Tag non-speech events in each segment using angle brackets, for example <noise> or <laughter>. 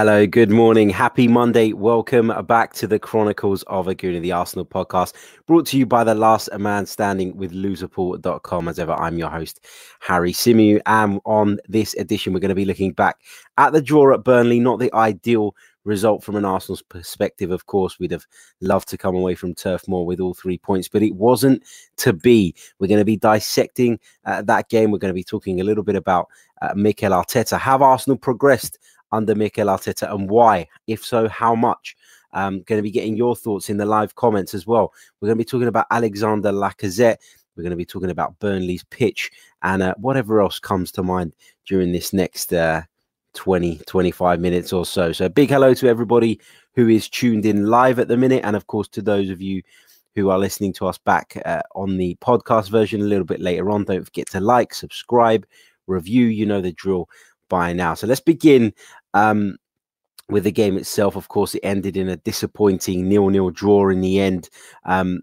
Hello, good morning. Happy Monday. Welcome back to the Chronicles of a Gooner, the Arsenal podcast, brought to you by the last man standing with loserpool.com. As ever, I'm your host, Harry Symeou. And on this edition, we're going to be looking back at the draw at Burnley, not the ideal result from an Arsenal's perspective. Of course, we'd have loved to come away from Turf Moor with all three points, but it wasn't to be. We're going to be dissecting uh, that game. We're going to be talking a little bit about uh, Mikel Arteta. Have Arsenal progressed under Mikel Arteta and why? If so, how much? I'm going to be getting your thoughts in the live comments as well. We're going to be talking about Alexander Lacazette. We're going to be talking about Burnley's pitch and uh, whatever else comes to mind during this next uh, 20, 25 minutes or so. So, big hello to everybody who is tuned in live at the minute. And of course, to those of you who are listening to us back uh, on the podcast version a little bit later on, don't forget to like, subscribe, review. You know the drill by now. So, let's begin um, with the game itself, of course, it ended in a disappointing nil-nil draw in the end. Um,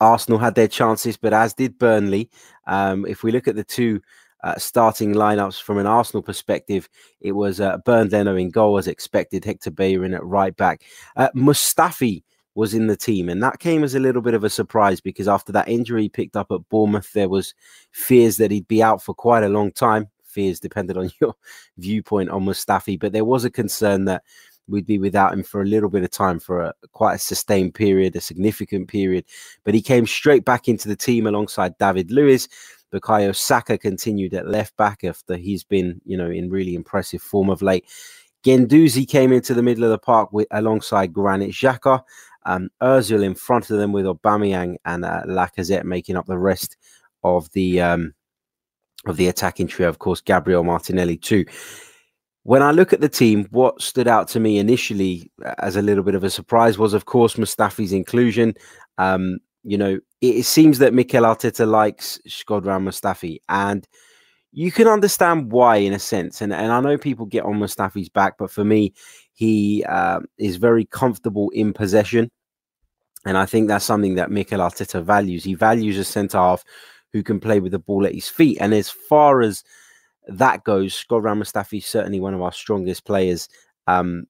Arsenal had their chances, but as did Burnley. Um, if we look at the two uh, starting lineups from an Arsenal perspective, it was uh, Bernd Leno in goal as expected, Hector Bellerin at right back. Uh, Mustafi was in the team, and that came as a little bit of a surprise because after that injury he picked up at Bournemouth, there was fears that he'd be out for quite a long time fears depended on <laughs> your viewpoint on Mustafi, but there was a concern that we'd be without him for a little bit of time for a quite a sustained period, a significant period. But he came straight back into the team alongside David Luiz. Bukayo Saka continued at left back after he's been, you know, in really impressive form of late. Guendouzi came into the middle of the park with alongside Granit Xhaka. Um, Ozil in front of them with Aubameyang and uh, Lacazette making up the rest of the um, of the attacking trio, of course, Gabriel Martinelli too. When I look at the team, what stood out to me initially uh, as a little bit of a surprise was, of course, Mustafi's inclusion. Um, you know, it, it, seems that Mikel Arteta likes Shkodran Mustafi, and you can understand why in a sense. And, and I know people get on Mustafi's back, but for me, he uh, is very comfortable in possession. And I think that's something that Mikel Arteta values. He values a centre half who can play with the ball at his feet. And as far as that goes, Scott Mustafi is certainly one of our strongest players. Um,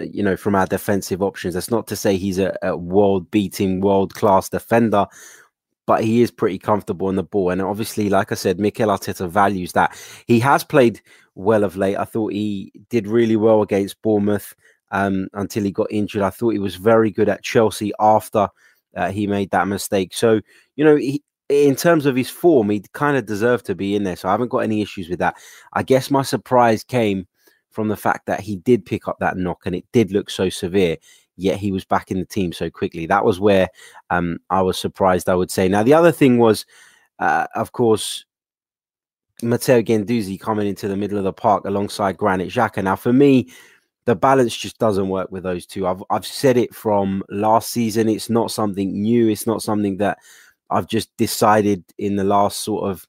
you know, from our defensive options. That's not to say he's a, a world beating, world class defender, but he is pretty comfortable on the ball. And obviously, like I said, Mikel Arteta values that. He has played well of late. I thought he did really well against Bournemouth um, until he got injured. I thought he was very good at Chelsea after uh, he made that mistake. So, you know, he, in terms of his form, he kind of deserved to be in there. So I haven't got any issues with that. I guess my surprise came from the fact that he did pick up that knock and it did look so severe, yet he was back in the team so quickly. That was where um, I was surprised, I would say. Now, the other thing was, uh, of course, Matteo Guendouzi coming into the middle of the park alongside Granit Xhaka. Now, for me, the balance just doesn't work with those two. I've I've said it from last season. It's not something new. It's not something that I've just decided in the last sort of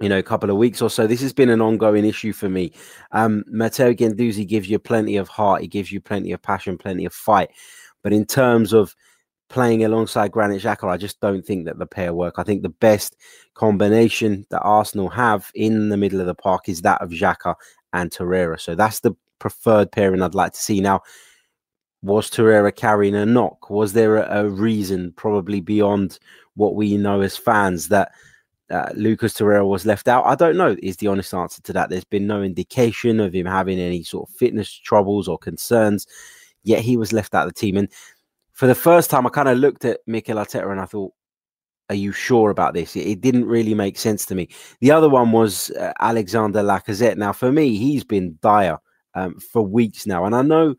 you know, couple of weeks or so. This has been an ongoing issue for me. Um, Matteo Guendouzi gives you plenty of heart, he gives you plenty of passion, plenty of fight. But in terms of playing alongside Granit Xhaka, I just don't think that the pair work. I think the best combination that Arsenal have in the middle of the park is that of Xhaka and Torreira. So that's the preferred pairing I'd like to see. Now, was Torreira carrying a knock? Was there a, a reason, probably beyond what we know as fans that uh, Lucas Torreira was left out? I don't know. Is the honest answer to that? There's been no indication of him having any sort of fitness troubles or concerns, yet he was left out of the team. And for the first time, I kind of looked at Mikel Arteta and I thought, "Are you sure about this?" It, didn't really make sense to me. The other one was uh, Alexander Lacazette. Now, for me, he's been dire um, for weeks now, and I know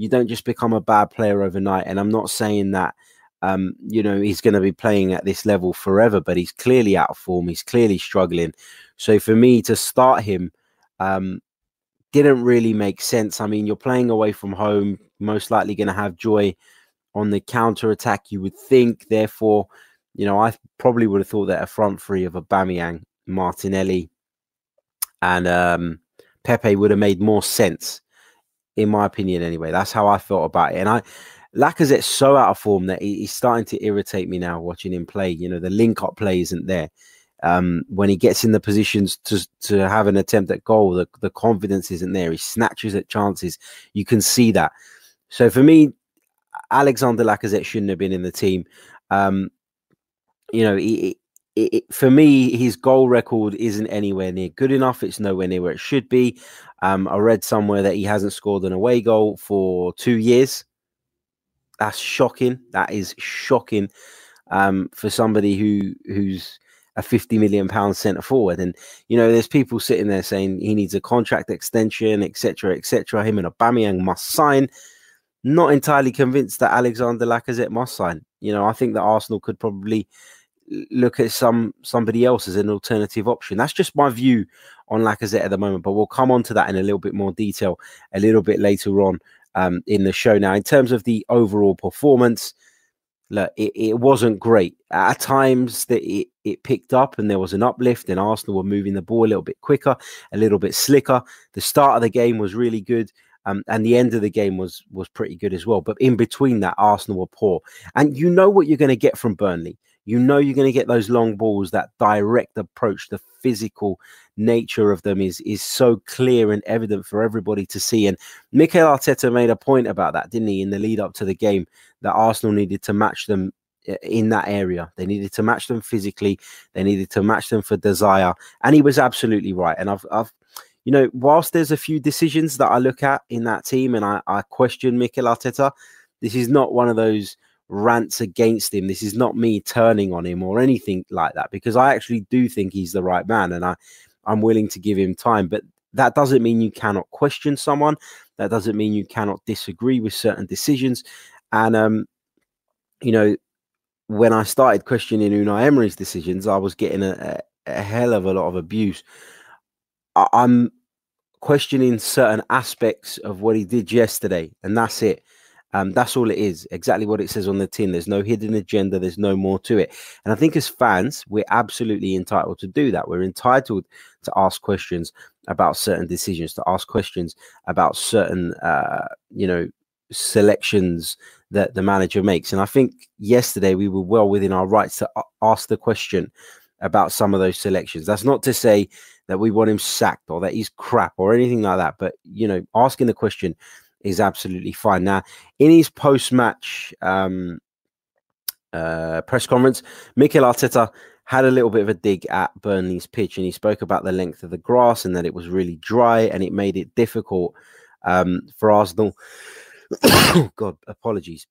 you don't just become a bad player overnight. And I'm not saying that um, you know, he's going to be playing at this level forever, but he's clearly out of form. He's clearly struggling. So for me to start him um, didn't really make sense. I mean, you're playing away from home, most likely going to have joy on the counter attack, you would think. Therefore, you know, I probably would have thought that a front three of a Aubameyang, Martinelli, and um, Pepe would have made more sense, in my opinion. Anyway, that's how I felt about it, and I Lacazette's so out of form that he's starting to irritate me now watching him play. You know, the link up play isn't there. Um, when he gets in the positions to to have an attempt at goal, the, the confidence isn't there. He snatches at chances. You can see that. So for me, Alexander Lacazette shouldn't have been in the team. Um, you know, he, it, for me, his goal record isn't anywhere near good enough. It's nowhere near where it should be. Um, I read somewhere that he hasn't scored an away goal for two years. That's shocking. That is shocking um, for somebody who who's a 50 million pound centre forward. And you know, there's people sitting there saying he needs a contract extension, etc., etc. Him and Aubameyang must sign. Not entirely convinced that Alexander Lacazette must sign. You know, I think that Arsenal could probably look at some somebody else as an alternative option. That's just my view on Lacazette at the moment, but we'll come on to that in a little bit more detail a little bit later on um, in the show. Now, in terms of the overall performance, look, it, it wasn't great. At times that it, it picked up and there was an uplift, and Arsenal were moving the ball a little bit quicker, a little bit slicker. The start of the game was really good. Um, and the end of the game was was pretty good as well. But in between that, Arsenal were poor, and you know what you're going to get from Burnley you know you're going to get those long balls that direct approach the physical nature of them is is so clear and evident for everybody to see and Mikel Arteta made a point about that didn't he in the lead up to the game that Arsenal needed to match them eh, in that area. They needed to match them physically they needed to match them for desire and he was absolutely right and I've I've you know whilst there's a few decisions that I look at in that team and I, I question Mikel Arteta this is not one of those rants against him. This is not me turning on him or anything like that because I actually do think he's the right man and I, I'm willing to give him time. But that doesn't mean you cannot question someone. That doesn't mean you cannot disagree with certain decisions. And um, you know, when I started questioning Unai Emery's decisions, I was getting a, a, hell of a lot of abuse. I, I'm questioning certain aspects of what he did yesterday, and that's it. Um, that's all it is. Exactly what it says on the tin. There's no hidden agenda. There's no more to it. And I think as fans, we're absolutely entitled to do that. We're entitled to ask questions about certain decisions, to ask questions about certain, uh, you know, selections that the manager makes. And I think yesterday we were well within our rights to ask the question about some of those selections. That's not to say that we want him sacked or that he's crap or anything like that. But you know, asking the question is absolutely fine. Now, in his post match um, uh, press conference, Mikel Arteta had a little bit of a dig at Burnley's pitch and he spoke about the length of the grass and that it was really dry and it made it difficult um, for Arsenal. <coughs> God, apologies.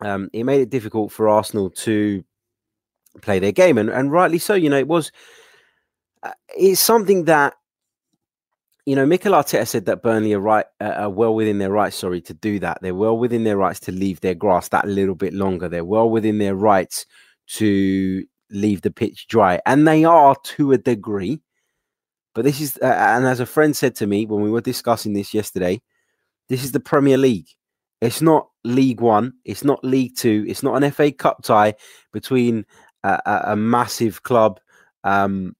Um, it made it difficult for Arsenal to play their game, and, and rightly so. You know, it was uh, it's something that you know, Mikel Arteta said that Burnley are right, uh, are well within their rights. Sorry to do that. They're well within their rights to leave their grass that little bit longer. They're well within their rights to leave the pitch dry, and they are to a degree. But this is, uh, and as a friend said to me when we were discussing this yesterday, this is the Premier League. It's not League One. It's not League Two. It's not an FA Cup tie between a, a, a massive club um,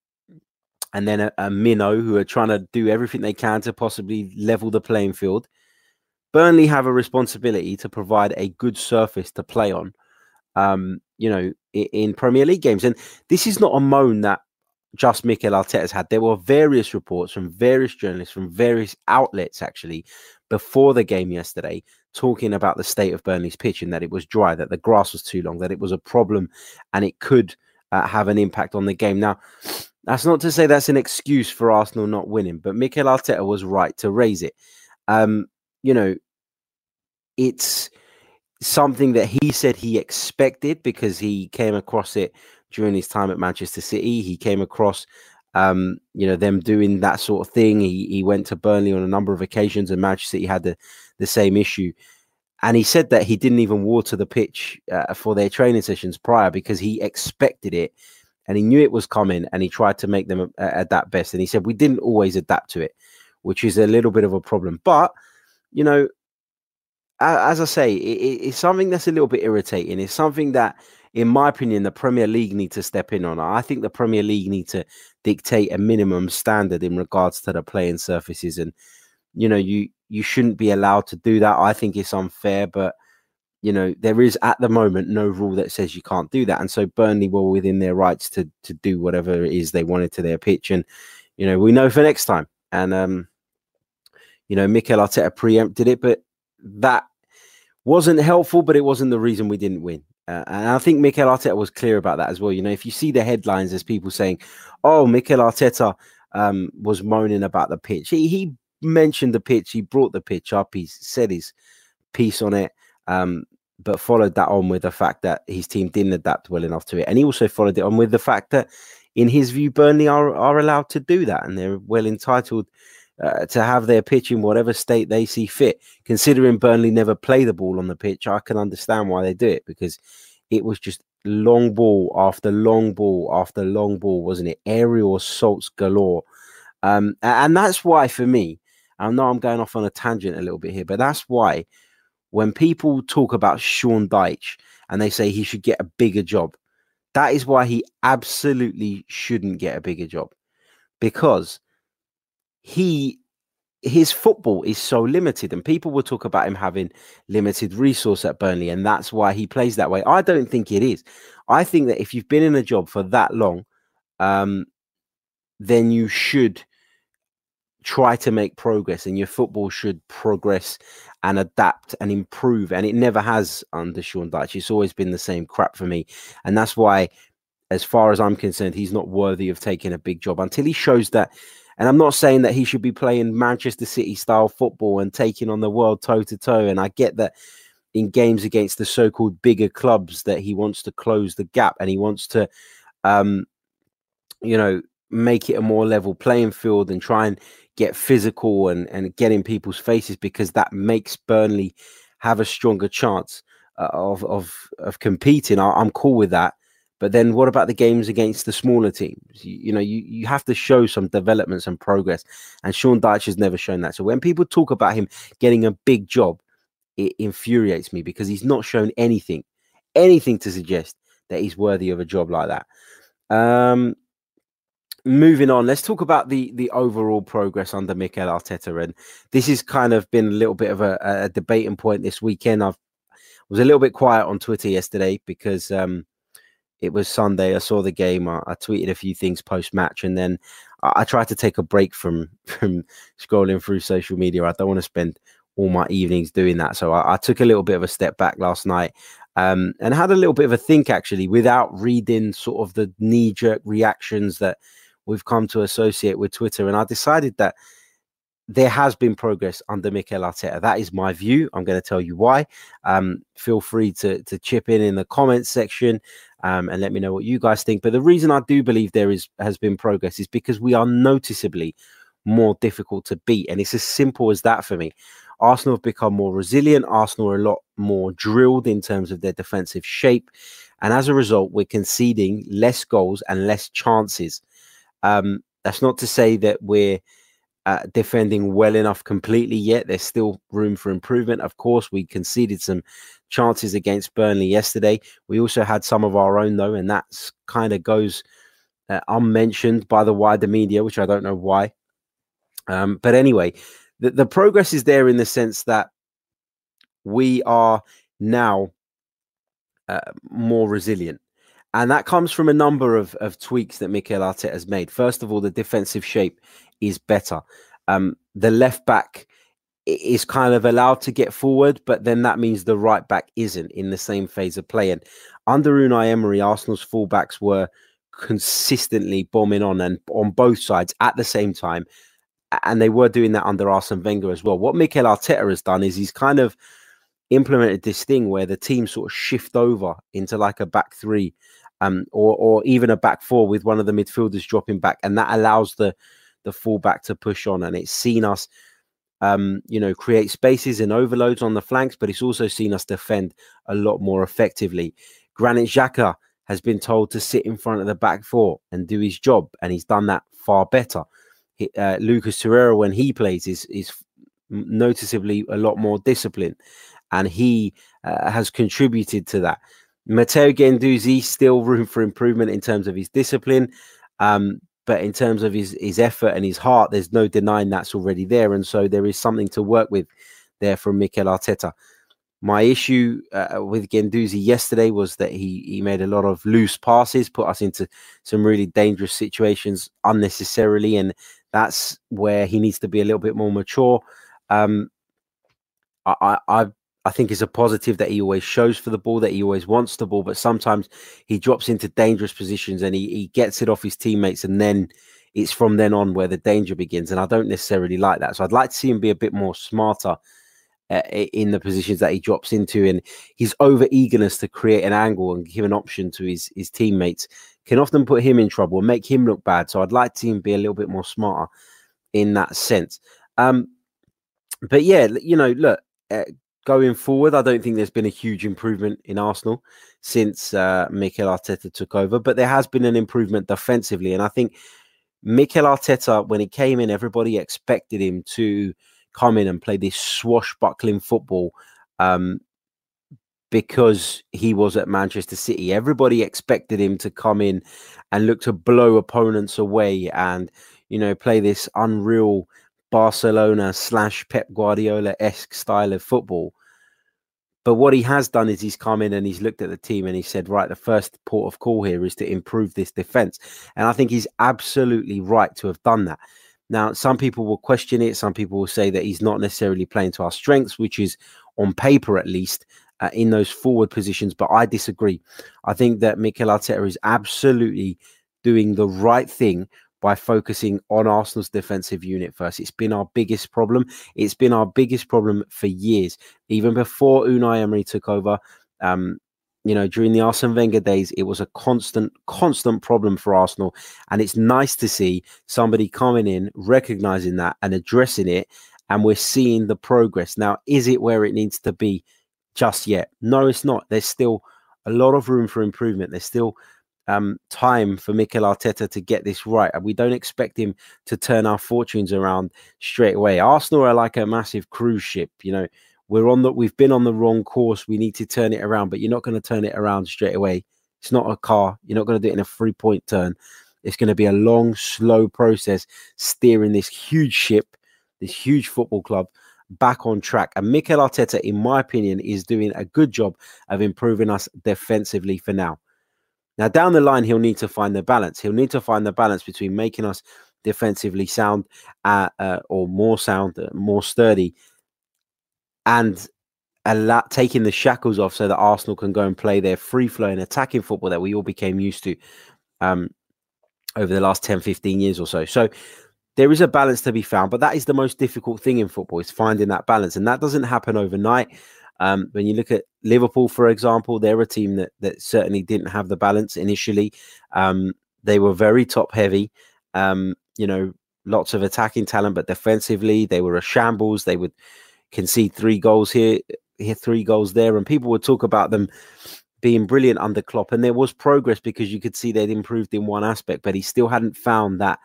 and then a, a Minnow who are trying to do everything they can to possibly level the playing field. Burnley have a responsibility to provide a good surface to play on, um, you know, in, in, Premier League games. And this is not a moan that just Mikel Arteta has had. There were various reports from various journalists, from various outlets, actually, before the game yesterday, talking about the state of Burnley's pitch and that it was dry, that the grass was too long, that it was a problem, and it could uh, have an impact on the game. Now, that's not to say that's an excuse for Arsenal not winning, but Mikel Arteta was right to raise it. Um, you know, it's something that he said he expected because he came across it during his time at Manchester City. He came across, um, you know, them doing that sort of thing. He he went to Burnley on a number of occasions, and Manchester City had the the same issue. And he said that he didn't even water the pitch uh, for their training sessions prior because he expected it and he knew it was coming and he tried to make them uh, adapt best and he said we didn't always adapt to it which is a little bit of a problem. But you know as i say it, it's something that's a little bit irritating. It's something that in my opinion the premier league need to step in on. I think the premier league need to dictate a minimum standard in regards to the playing surfaces and you know you you shouldn't be allowed to do that. I think it's unfair but you know, there is at the moment no rule that says you can't do that. And so Burnley were within their rights to to do whatever it is they wanted to their pitch. And, you know, we know for next time. And um, you know, Mikel Arteta preempted it, but that wasn't helpful, but it wasn't the reason we didn't win. Uh, and I think Mikel Arteta was clear about that as well. You know, if you see the headlines, there's people saying, "Oh, Mikel Arteta um, was moaning about the pitch." He, he mentioned the pitch. He brought the pitch up. He said his piece on it, um, but followed that on with the fact that his team didn't adapt well enough to it, and he also followed it on with the fact that, in his view, Burnley are are allowed to do that, and they're well entitled uh, to have their pitch in whatever state they see fit. Considering Burnley never play the ball on the pitch, I can understand why they do it because it was just long ball after long ball after long ball, wasn't it? Aerial assaults galore. Um, and that's why, for me, I know I'm going off on a tangent a little bit here, but that's why when people talk about Sean Dyche and they say he should get a bigger job, that is why he absolutely shouldn't get a bigger job because he his football is so limited and people will talk about him having limited resource at Burnley and that's why he plays that way. I don't think it is. I think that if you've been in a job for that long um, then you should try to make progress and your football should progress and adapt and improve and it never has under Sean Dyche. It's always been the same crap for me and that's why as far as I'm concerned he's not worthy of taking a big job until he shows that and I'm not saying that he should be playing Manchester City style football and taking on the world toe to toe. And I get that in games against the so called bigger clubs that he wants to close the gap and he wants to, um, you know, make it a more level playing field and try and get physical and, and get in people's faces because that makes Burnley have a stronger chance uh, of, of, of competing. I, I'm cool with that. But then what about the games against the smaller teams? You, you, know, you, you have to show some developments and progress. And Sean Dyche has never shown that. So when people talk about him getting a big job, it infuriates me because he's not shown anything, anything to suggest that he's worthy of a job like that. Um, moving on, let's talk about the the overall progress under Mikel Arteta. And this has kind of been a little bit of a, a debating point this weekend. I've was a little bit quiet on Twitter yesterday because um, it was Sunday. I saw the game. I, I tweeted a few things post match, and then I, I, tried to take a break from <laughs> from scrolling through social media. I don't want to spend all my evenings doing that, so I, I took a little bit of a step back last night. Um, and had a little bit of a think actually without reading sort of the knee jerk reactions that we've come to associate with Twitter. And I decided that there has been progress under Mikel Arteta. That is my view. I'm going to tell you why. Um, feel free to to chip in in the comments section um, and let me know what you guys think. But the reason I do believe there is has been progress is because we are noticeably more difficult to beat, and it's as simple as that for me. Arsenal have become more resilient. Arsenal are a lot more drilled in terms of their defensive shape, and as a result, we're conceding less goals and less chances. Um, that's not to say that we're uh, defending well enough completely yet. There's still room for improvement. Of course, we conceded some chances against Burnley yesterday. We also had some of our own though, and that's kind of goes uh, unmentioned by the wider media, which I don't know why. Um, but anyway, the, the progress is there in the sense that we are now uh, more resilient. And that comes from a number of, of tweaks that Mikel Arteta has made. First of all, the defensive shape is better. Um, the left back is kind of allowed to get forward, but then that means the right back isn't in the same phase of play. And under Unai Emery, Arsenal's fullbacks were consistently bombing on and on both sides at the same time. And they were doing that under Arsene Wenger as well. What Mikel Arteta has done is he's kind of implemented this thing where the team sort of shift over into like a back three um, or, or even a back four with one of the midfielders dropping back. And that allows the, the fullback to push on. And it's seen us um, you know, create spaces and overloads on the flanks, but it's also seen us defend a lot more effectively. Granit Xhaka has been told to sit in front of the back four and do his job, and he's done that far better. Uh, Lucas Torreira, when he plays, is is noticeably a lot more disciplined, and he uh, has contributed to that. Matteo Guendouzi still room for improvement in terms of his discipline. Um, but in terms of his his effort and his heart, there's no denying that's already there, and so there is something to work with there from Mikel Arteta. My issue uh, with Guendouzi yesterday was that he he made a lot of loose passes, put us into some really dangerous situations unnecessarily, and that's where he needs to be a little bit more mature. Um, I, I I think it's a positive that he always shows for the ball, that he always wants the ball, but sometimes he drops into dangerous positions and he, he gets it off his teammates, and then it's from then on where the danger begins. And I don't necessarily like that. So I'd like to see him be a bit more smarter uh, in the positions that he drops into, and his over eagerness to create an angle and give an option to his his teammates can often put him in trouble and make him look bad. So I'd like to see him be a little bit more smarter in that sense. Um, but yeah, you know, look, uh, going forward, I don't think there's been a huge improvement in Arsenal since uh, Mikel Arteta took over, but there has been an improvement defensively. And I think Mikel Arteta, when he came in, everybody expected him to come in and play this swashbuckling football um, because he was at Manchester City. Everybody expected him to come in and look to blow opponents away and, you know, play this unreal Barcelona slash Pep Guardiola esque style of football. But what he has done is he's come in and he's looked at the team and he said, right, the first port of call here is to improve this defense. And I think he's absolutely right to have done that. Now, some people will question it. Some people will say that he's not necessarily playing to our strengths, which is on paper at least uh, in those forward positions. But I disagree. I think that Mikel Arteta is absolutely doing the right thing by focusing on Arsenal's defensive unit first. It's been our biggest problem. It's been our biggest problem for years. Even before Unai Emery took over, um, you know, during the Arsene Wenger days, it was a constant, constant problem for Arsenal. And it's nice to see somebody coming in, recognizing that and addressing it. And we're seeing the progress. Now, is it where it needs to be just yet? No, it's not. There's still a lot of room for improvement. There's still um, time for Mikel Arteta to get this right. And we don't expect him to turn our fortunes around straight away. Arsenal are like a massive cruise ship. You know, we're on the we've been on the wrong course. We need to turn it around, but you're not going to turn it around straight away. It's not a car. You're not going to do it in a three point turn. It's going to be a long, slow process steering this huge ship, this huge football club back on track. And Mikel Arteta, in my opinion, is doing a good job of improving us defensively for now. Now, down the line, he'll need to find the balance. He'll need to find the balance between making us defensively sound uh, uh, or more sound, uh, more sturdy, and a lot, taking the shackles off so that Arsenal can go and play their free flowing attacking football that we all became used to um, over the last 10, 15 years or so. So there is a balance to be found, but that is the most difficult thing in football is finding that balance. And that doesn't happen overnight. Um, when you look at Liverpool, for example, they're a team that that certainly didn't have the balance initially. Um, they were very top heavy. Um, you know, lots of attacking talent, but defensively they were a shambles. They would concede three goals here, hit three goals there, and people would talk about them being brilliant under Klopp. And there was progress because you could see they'd improved in one aspect, but he still hadn't found that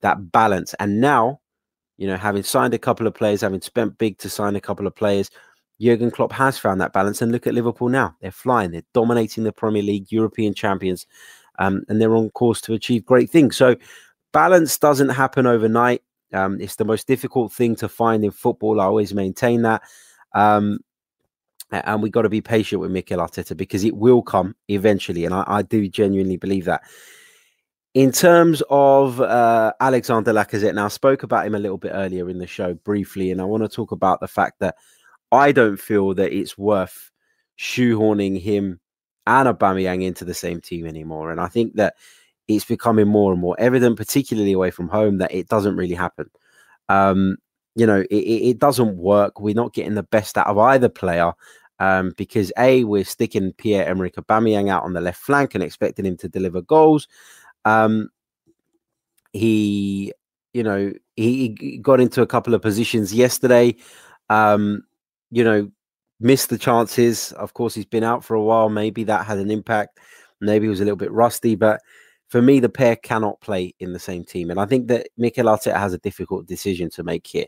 that balance. And now, you know, having signed a couple of players, having spent big to sign a couple of players, Jurgen Klopp has found that balance. And look at Liverpool now. They're flying. They're dominating the Premier League, European champions, um, and they're on course to achieve great things. So balance doesn't happen overnight. Um, it's the most difficult thing to find in football. I always maintain that. Um, and we've got to be patient with Mikel Arteta because it will come eventually. And I, I do genuinely believe that. In terms of uh, Alexander Lacazette, now I spoke about him a little bit earlier in the show briefly, and I want to talk about the fact that I don't feel that it's worth shoehorning him and Aubameyang into the same team anymore. And I think that it's becoming more and more evident, particularly away from home, that it doesn't really happen. Um, you know, it, it, doesn't work. We're not getting the best out of either player um, because A, we're sticking Pierre Emerick Aubameyang out on the left flank and expecting him to deliver goals. Um, he, you know, he, got into a couple of positions yesterday. Um, you know, missed the chances. Of course, he's been out for a while. Maybe that had an impact. Maybe he was a little bit rusty, but for me, the pair cannot play in the same team. And I think that Mikel Arteta has a difficult decision to make here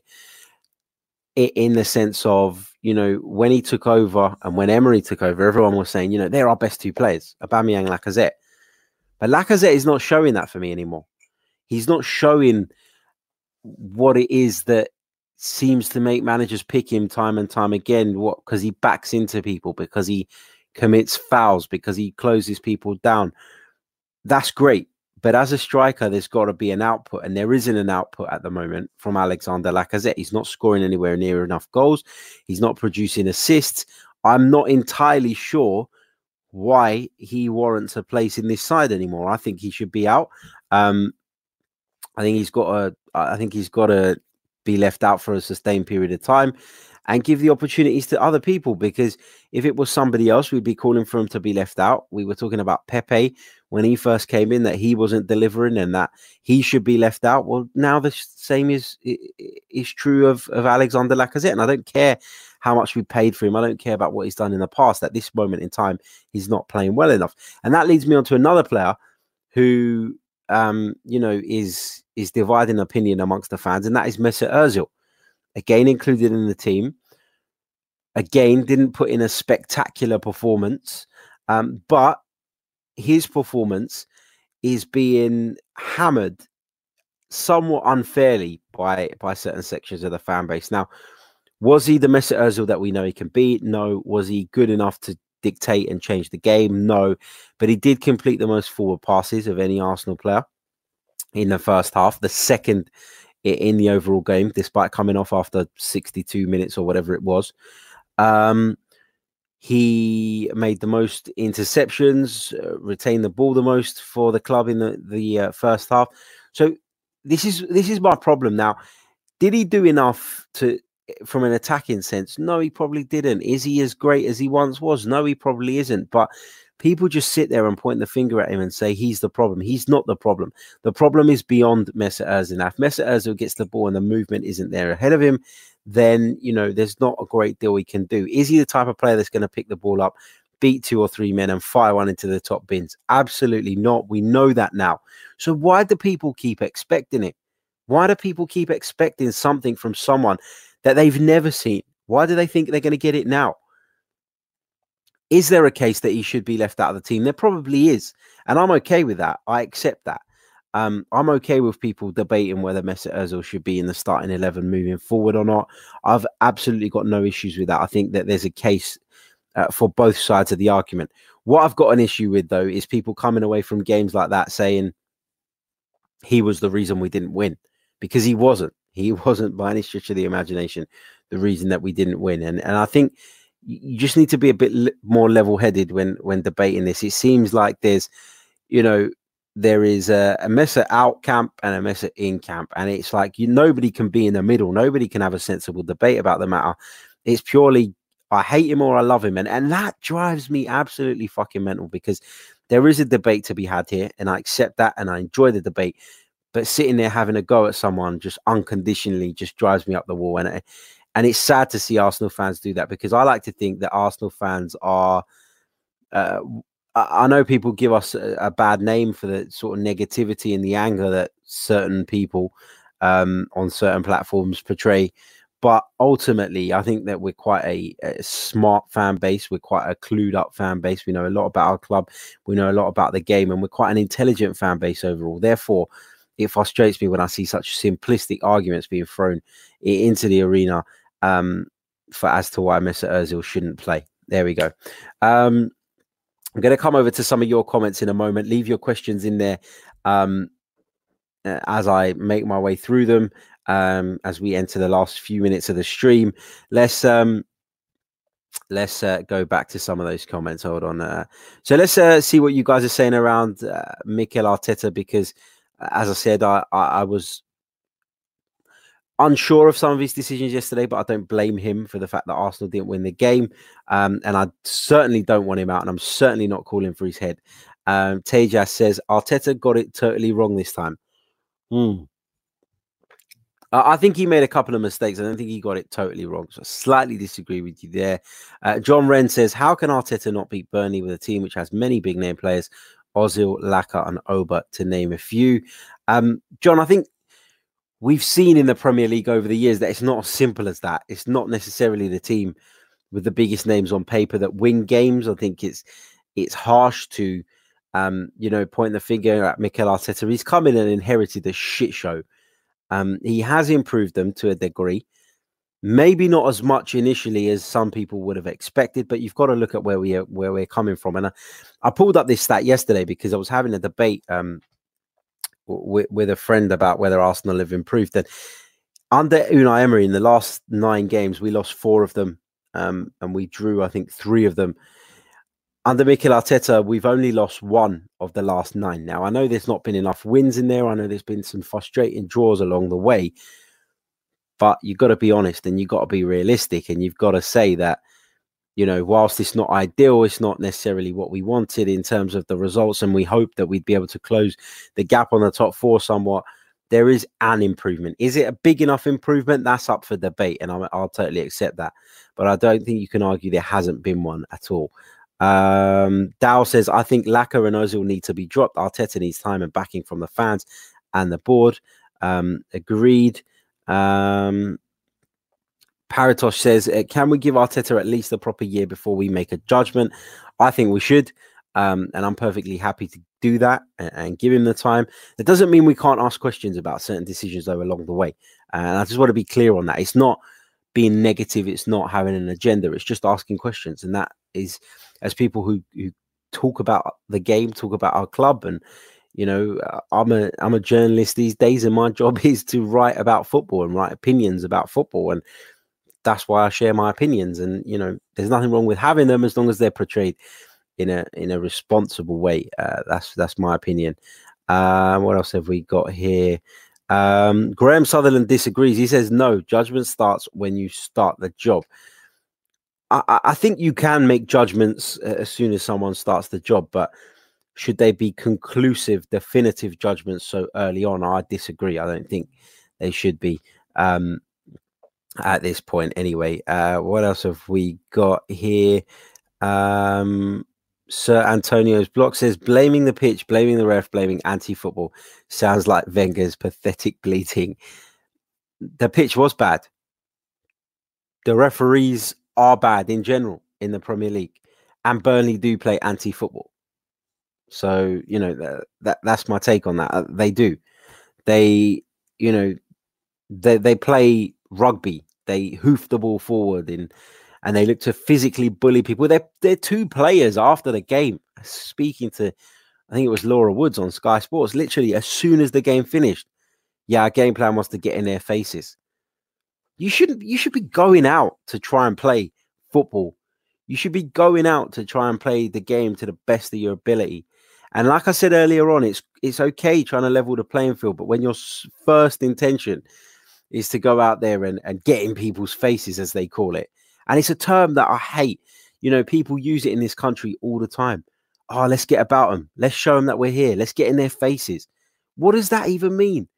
in the sense of, you know, when he took over and when Emery took over, everyone was saying, you know, they're our best two players, Aubameyang, Lacazette. But Lacazette is not showing that for me anymore. He's not showing what it is that seems to make managers pick him time and time again. What? Because he backs into people, because he commits fouls, because he closes people down. That's great. But as a striker, there's got to be an output, and there isn't an output at the moment from Alexander Lacazette. He's not scoring anywhere near enough goals. He's not producing assists. I'm not entirely sure why he warrants a place in this side anymore. I think he should be out. Um, I think he's got a. I think he's got to be left out for a sustained period of time and give the opportunities to other people. Because if it was somebody else, we'd be calling for him to be left out. We were talking about Pepe when he first came in that he wasn't delivering and that he should be left out. Well, now the same is is true of of Alexander Lacazette, and I don't care how much we paid for him. I don't care about what he's done in the past. At this moment in time, he's not playing well enough, and that leads me on to another player who, um, you know, is is dividing opinion amongst the fans, and that is Mesut Ozil, again included in the team. Again, didn't put in a spectacular performance, um, but his performance is being hammered somewhat unfairly by by certain sections of the fan base. Now, was he the Mesut Ozil that we know he can be? No. Was he good enough to dictate and change the game? No. But he did complete the most forward passes of any Arsenal player in the first half. The second in the overall game, despite coming off after 62 minutes or whatever it was. Um, he made the most interceptions, uh, retained the ball the most for the club in the the uh, first half. So this is this is my problem now. Did he do enough to from an attacking sense? No, he probably didn't. Is he as great as he once was? No, he probably isn't. But people just sit there and point the finger at him and say he's the problem. He's not the problem. The problem is beyond Mesut Ozil. If Mesut gets the ball and the movement isn't there ahead of him, then you know there's not a great deal he can do. Is he the type of player that's going to pick the ball up, beat two or three men, and fire one into the top bins? Absolutely not. We know that now. So why do people keep expecting it? Why do people keep expecting something from someone that they've never seen? Why do they think they're going to get it now? Is there a case that he should be left out of the team? There probably is. And I'm okay with that. I accept that. Um, I'm okay with people debating whether Mesut Ozil should be in the starting 11 moving forward or not. I've absolutely got no issues with that. I think that there's a case uh, for both sides of the argument. What I've got an issue with, though, is people coming away from games like that saying he was the reason we didn't win because he wasn't. He <laughs> wasn't by any stretch of the imagination the reason that we didn't win. And and I think you just need to be a bit more level headed when when debating this. It seems like there's, you know, there is a, a Mesut out camp and a Mesut in camp, and it's like you nobody can be in the middle. Nobody can have a sensible debate about the matter. It's purely I hate him or I love him, and and that drives me absolutely fucking mental because there is a debate to be had here, and I accept that and I enjoy the debate. But sitting there having a go at someone just unconditionally just drives me up the wall, and and it's sad to see Arsenal fans do that because I like to think that Arsenal fans are. Uh, I know people give us a, a, bad name for the sort of negativity and the anger that certain people um, on certain platforms portray. But ultimately, I think that we're quite a, a, smart fan base. We're quite a clued up fan base. We know a lot about our club. We know a lot about the game, and we're quite an intelligent fan base overall. Therefore, it frustrates me when I see such simplistic arguments being thrown into the arena um, for as to why Mesut Ozil shouldn't play. There we go. Um, I'm going to come over to some of your comments in a moment. Leave your questions in there um, as I make my way through them um, as we enter the last few minutes of the stream. Let's um, let's uh, go back to some of those comments. Hold on. Uh, so let's uh, see what you guys are saying around uh, Mikel Arteta because, as I said, I, I, I was unsure of some of his decisions yesterday, but I don't blame him for the fact that Arsenal didn't win the game. Um, and I certainly don't want him out, and I'm certainly not calling for his head. Um, Tejas says Arteta got it totally wrong this time. Hmm. I think he made a couple of mistakes. I don't think he got it totally wrong. So I slightly disagree with you there. Uh, John Wren says, How can Arteta not beat Burnley with a team which has many big name players? Ozil, Laka, and Oba, to name a few. Um, John, I think we've seen in the Premier League over the years that it's not as simple as that. It's not necessarily the team with the biggest names on paper that win games. I think it's it's harsh to um, you know, point the finger at Mikel Arteta. He's come in and inherited a shit show. Um, he has improved them to a degree. Maybe not as much initially as some people would have expected, but you've got to look at where we are, where we're coming from. And I, I pulled up this stat yesterday because I was having a debate um, with, with a friend about whether Arsenal have improved. And under Unai Emery, in the last nine games, we lost four of them, um, and we drew, I think, three of them. Under Mikel Arteta, we've only lost one of the last nine. Now, I know there's not been enough wins in there. I know there's been some frustrating draws along the way, but you've got to be honest and you've got to be realistic, and you've got to say that you know, whilst it's not ideal, it's not necessarily what we wanted in terms of the results, and we hope that we'd be able to close the gap on the top four somewhat. There is an improvement. Is it a big enough improvement? That's up for debate, and I'll, I'll totally accept that. But I don't think you can argue there hasn't been one at all. Um, Dow says, I think Laka and Ozil need to be dropped. Arteta needs time and backing from the fans and the board. Um, agreed. Um, Paratosh says, uh, "Can we give Arteta at least a proper year before we make a judgment?" I think we should, um, and I'm perfectly happy to do that and, and, give him the time. That doesn't mean we can't ask questions about certain decisions though along the way. And I just want to be clear on that. It's not being negative. It's not having an agenda. It's just asking questions, and that is as people who who talk about the game, talk about our club, and you know, uh, I'm a I'm a journalist these days, and my <laughs> job is to write about football and write opinions about football and that's why I share my opinions. And you know, there's nothing wrong with having them as long as they're portrayed in a in a responsible way. Uh, that's that's my opinion. Uh, what else have we got here? Um, Graham Sutherland disagrees. He says no. Judgment starts when you start the job. I, I think you can make judgments uh, as soon as someone starts the job, but should they be conclusive, definitive judgments so early on? I disagree. I don't think they should be. Um, at this point anyway. Uh, what else have we got here? Um, Sir Antonio's block says blaming the pitch, blaming the ref, blaming anti-football sounds like Wenger's pathetic bleating. The pitch was bad. The referees are bad in general in the Premier League, and Burnley do play anti-football. So you know that, that that's my take on that. Uh, they do. They you know they they play rugby they hoof the ball forward and and they look to physically bully people. They're they're two players after the game speaking to I think it was Laura Woods on Sky Sports. Literally, as soon as the game finished, yeah, our game plan was to get in their faces. You shouldn't. You should be going out to try and play football. You should be going out to try and play the game to the best of your ability. And like I said earlier on, it's it's okay trying to level the playing field, but when your first intention is to go out there and, and get in people's faces, as they call it. And it's a term that I hate. You know, people use it in this country all the time. Oh, let's get about them. Let's show them that we're here. Let's get in their faces. What does that even mean?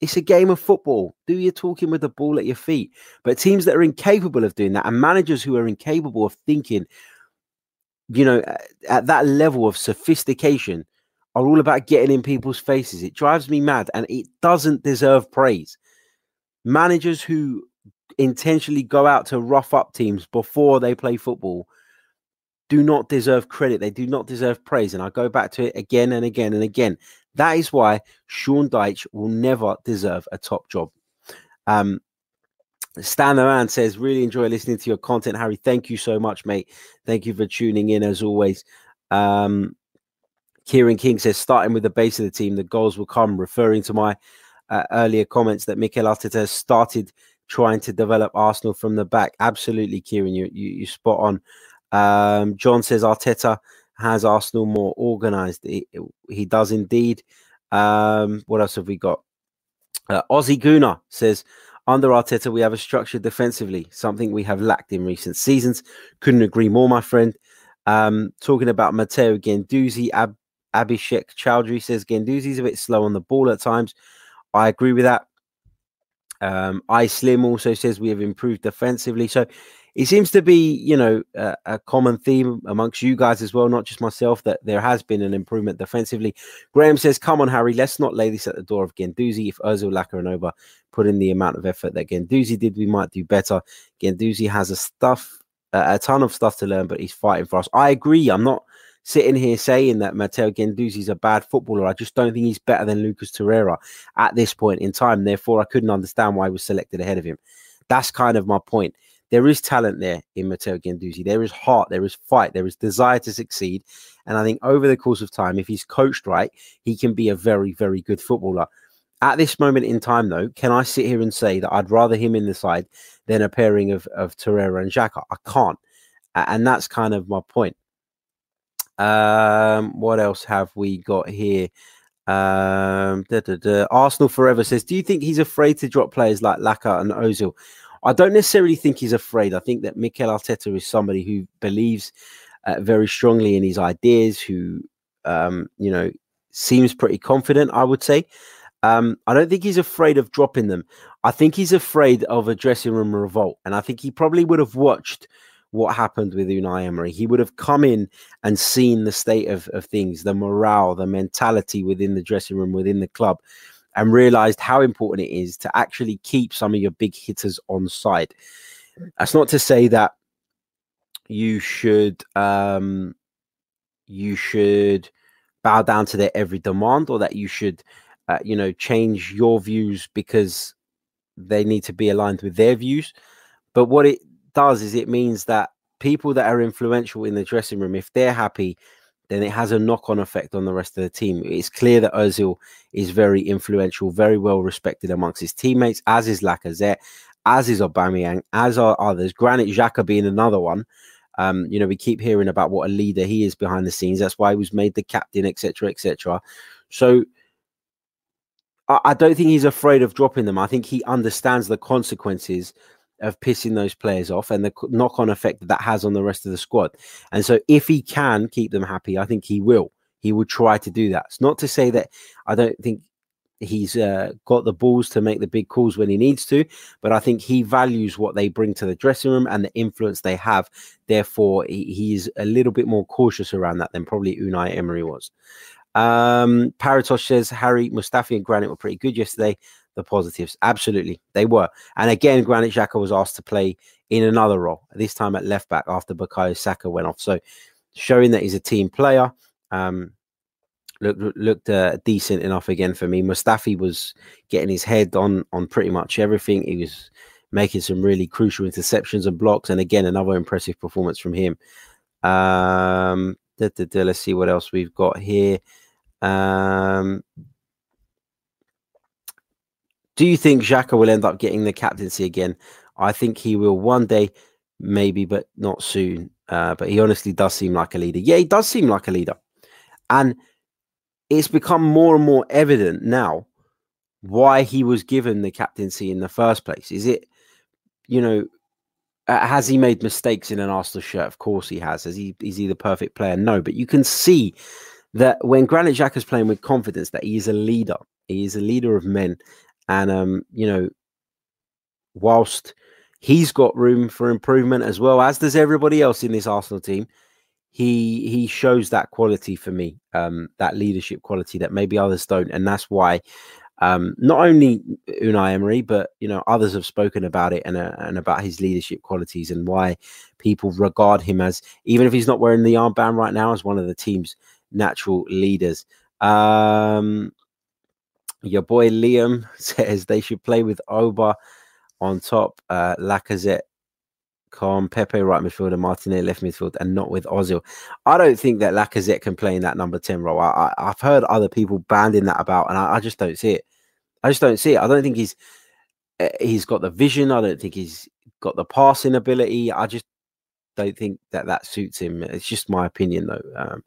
It's a game of football. Do your talking with the ball at your feet. But teams that are incapable of doing that and managers who are incapable of thinking, you know, at that level of sophistication are all about getting in people's faces. It drives me mad and it doesn't deserve praise managers who intentionally go out to rough up teams before they play football do not deserve credit. They do not deserve praise. And I go back to it again and again and again. That is why Sean Dyche will never deserve a top job. Um, Stan the says, really enjoy listening to your content, Harry. Thank you so much, mate. Thank you for tuning in as always. Um, Kieran King says, starting with the base of the team, the goals will come, referring to my uh, earlier comments that Mikel Arteta started trying to develop Arsenal from the back. Absolutely, Kieran, you you, you spot on. Um, John says Arteta has Arsenal more organised. He, he, does indeed. Um, what else have we got? Uh, Ozzy Guna says under Arteta we have a structure defensively, something we have lacked in recent seasons. Couldn't agree more, my friend. Um, talking about Matteo Guendouzi, Ab- Abhishek Chowdhury says Guendouzi's a bit slow on the ball at times. I agree with that. Um, I Slim also says we have improved defensively. So it seems to be, you know, a, a, common theme amongst you guys as well, not just myself, that there has been an improvement defensively. Graham says, "Come on, Harry, let's not lay this at the door of Guendouzi If Ozil, Laka, and Oba put in the amount of effort that Guendouzi did, we might do better. Guendouzi has a stuff, a ton of stuff to learn, but he's fighting for us. I agree. I'm not." sitting here saying that Matteo is a bad footballer. I just don't think he's better than Lucas Torreira at this point in time. Therefore, I couldn't understand why he was selected ahead of him. That's kind of my point. There is talent there in Matteo Guendouzi. There is heart, there is fight, there is desire to succeed. And I think over the course of time, if he's coached right, he can be a very, very good footballer. At this moment in time, though, can I sit here and say that I'd rather him in the side than a pairing of, of Torreira and Xhaka? I can't. And that's kind of my point. Um, what else have we got here? Um, da, da, da. Arsenal Forever says, Do you think he's afraid to drop players like Laca and Ozil? I don't necessarily think he's afraid. I think that Mikel Arteta is somebody who believes uh, very strongly in his ideas, who, um, you know, seems pretty confident, I would say. Um, I don't think he's afraid of dropping them. I think he's afraid of a dressing room revolt. And I think he probably would have watched what happened with Unai Emery. He would have come in and seen the state of, of things, the morale, the mentality within the dressing room, within the club, and realized how important it is to actually keep some of your big hitters on side. That's not to say that you should um, you should bow down to their every demand or that you should uh, you know change your views because they need to be aligned with their views but what it does is it means that people that are influential in the dressing room, if they're happy, then it has a knock-on effect on the rest of the team. It's clear that Ozil is very influential, very well respected amongst his teammates, as is Lacazette, as is Aubameyang, as are others. Granit Xhaka being another one. Um, you know, we keep hearing about what a leader he is behind the scenes. That's why he was made the captain, etc., etc. So I don't think he's afraid of dropping them. I think he understands the consequences of pissing those players off and the knock on effect that that has on the rest of the squad. And so, if he can keep them happy, I think he will. He will try to do that. It's not to say that I don't think he's uh, got the balls to make the big calls when he needs to, but I think he values what they bring to the dressing room and the influence they have. Therefore, he, he's a little bit more cautious around that than probably Unai Emery was. Um, Paratosh says Harry, Mustafi, and Granit were pretty good yesterday the positives. Absolutely, they were. And again, Granit Xhaka was asked to play in another role, this time at left back after Bukayo Saka went off. So showing that he's a team player. Um, looked looked uh, decent enough again for me. Mustafi was getting his head on on pretty much everything. He was making some really crucial interceptions and blocks, and again another impressive performance from him. Um, da, da, da, let's see what else we've got here. Um, do you think Xhaka will end up getting the captaincy again? I think he will one day, maybe, but not soon. Uh, but he honestly does seem like a leader. Yeah, he does seem like a leader. And it's become more and more evident now why he was given the captaincy in the first place. Is it, you know, uh, has he made mistakes in an Arsenal shirt? Of course he has. Is he, is he the perfect player? No. But you can see that when Granit Xhaka is playing with confidence, that he is a leader. He is a leader of men. And um, you know, whilst he's got room for improvement as well as does everybody else in this Arsenal team, he he shows that quality for me, um, that leadership quality that maybe others don't, and that's why. Um, not only Unai Emery, but you know others have spoken about it and uh, and about his leadership qualities and why people regard him as even if he's not wearing the armband right now as one of the team's natural leaders. Um, your boy Liam <laughs> says they should play with Oba on top, uh, Lacazette, CAM, Pepe right midfield, and Martinelli left midfield, and not with Ozil. I don't think that Lacazette can play in that number 10 role. I, I, have heard other people banding that about, and I, I, just don't see it. I just don't see it. I don't think he's eh, he's got the vision. I don't think he's got the passing ability. I just don't think that that suits him. It's just my opinion, though. Um,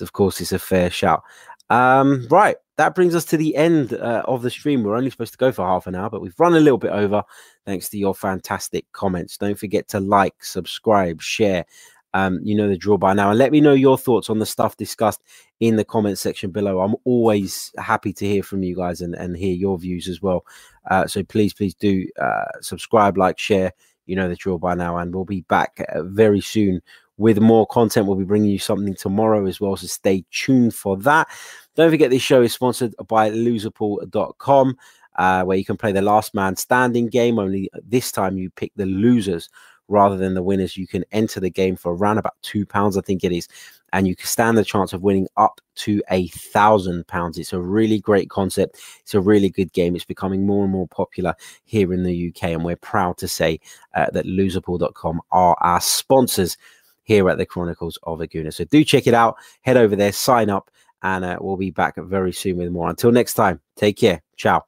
of course, it's a fair shout. Um, right, that brings us to the end uh, of the stream. We're only supposed to go for half an hour, but we've run a little bit over thanks to your fantastic comments. Don't forget to like, subscribe, share. Um, you know the drill by now. And let me know your thoughts on the stuff discussed in the comment section below. I'm always happy to hear from you guys and, and hear your views as well. Uh, so please, please do uh, subscribe, like, share. You know the drill by now. And we'll be back uh, very soon with more content. We'll be bringing you something tomorrow as well. So stay tuned for that. Don't forget this show is sponsored by loserpool.com. Uh, where you can play the last man standing game. Only this time you pick the losers rather than the winners. You can enter the game for around about two pounds, I think it is. and you can stand the chance of winning up to a thousand pounds. It's a really great concept. It's a really good game. It's becoming more and more popular here in the UK, and we're proud to say uh, that loserpool.com are our sponsors here at the Chronicles of a Gooner. So do check it out. Head over there, sign up, and uh, we'll be back very soon with more. Until next time, take care. Ciao.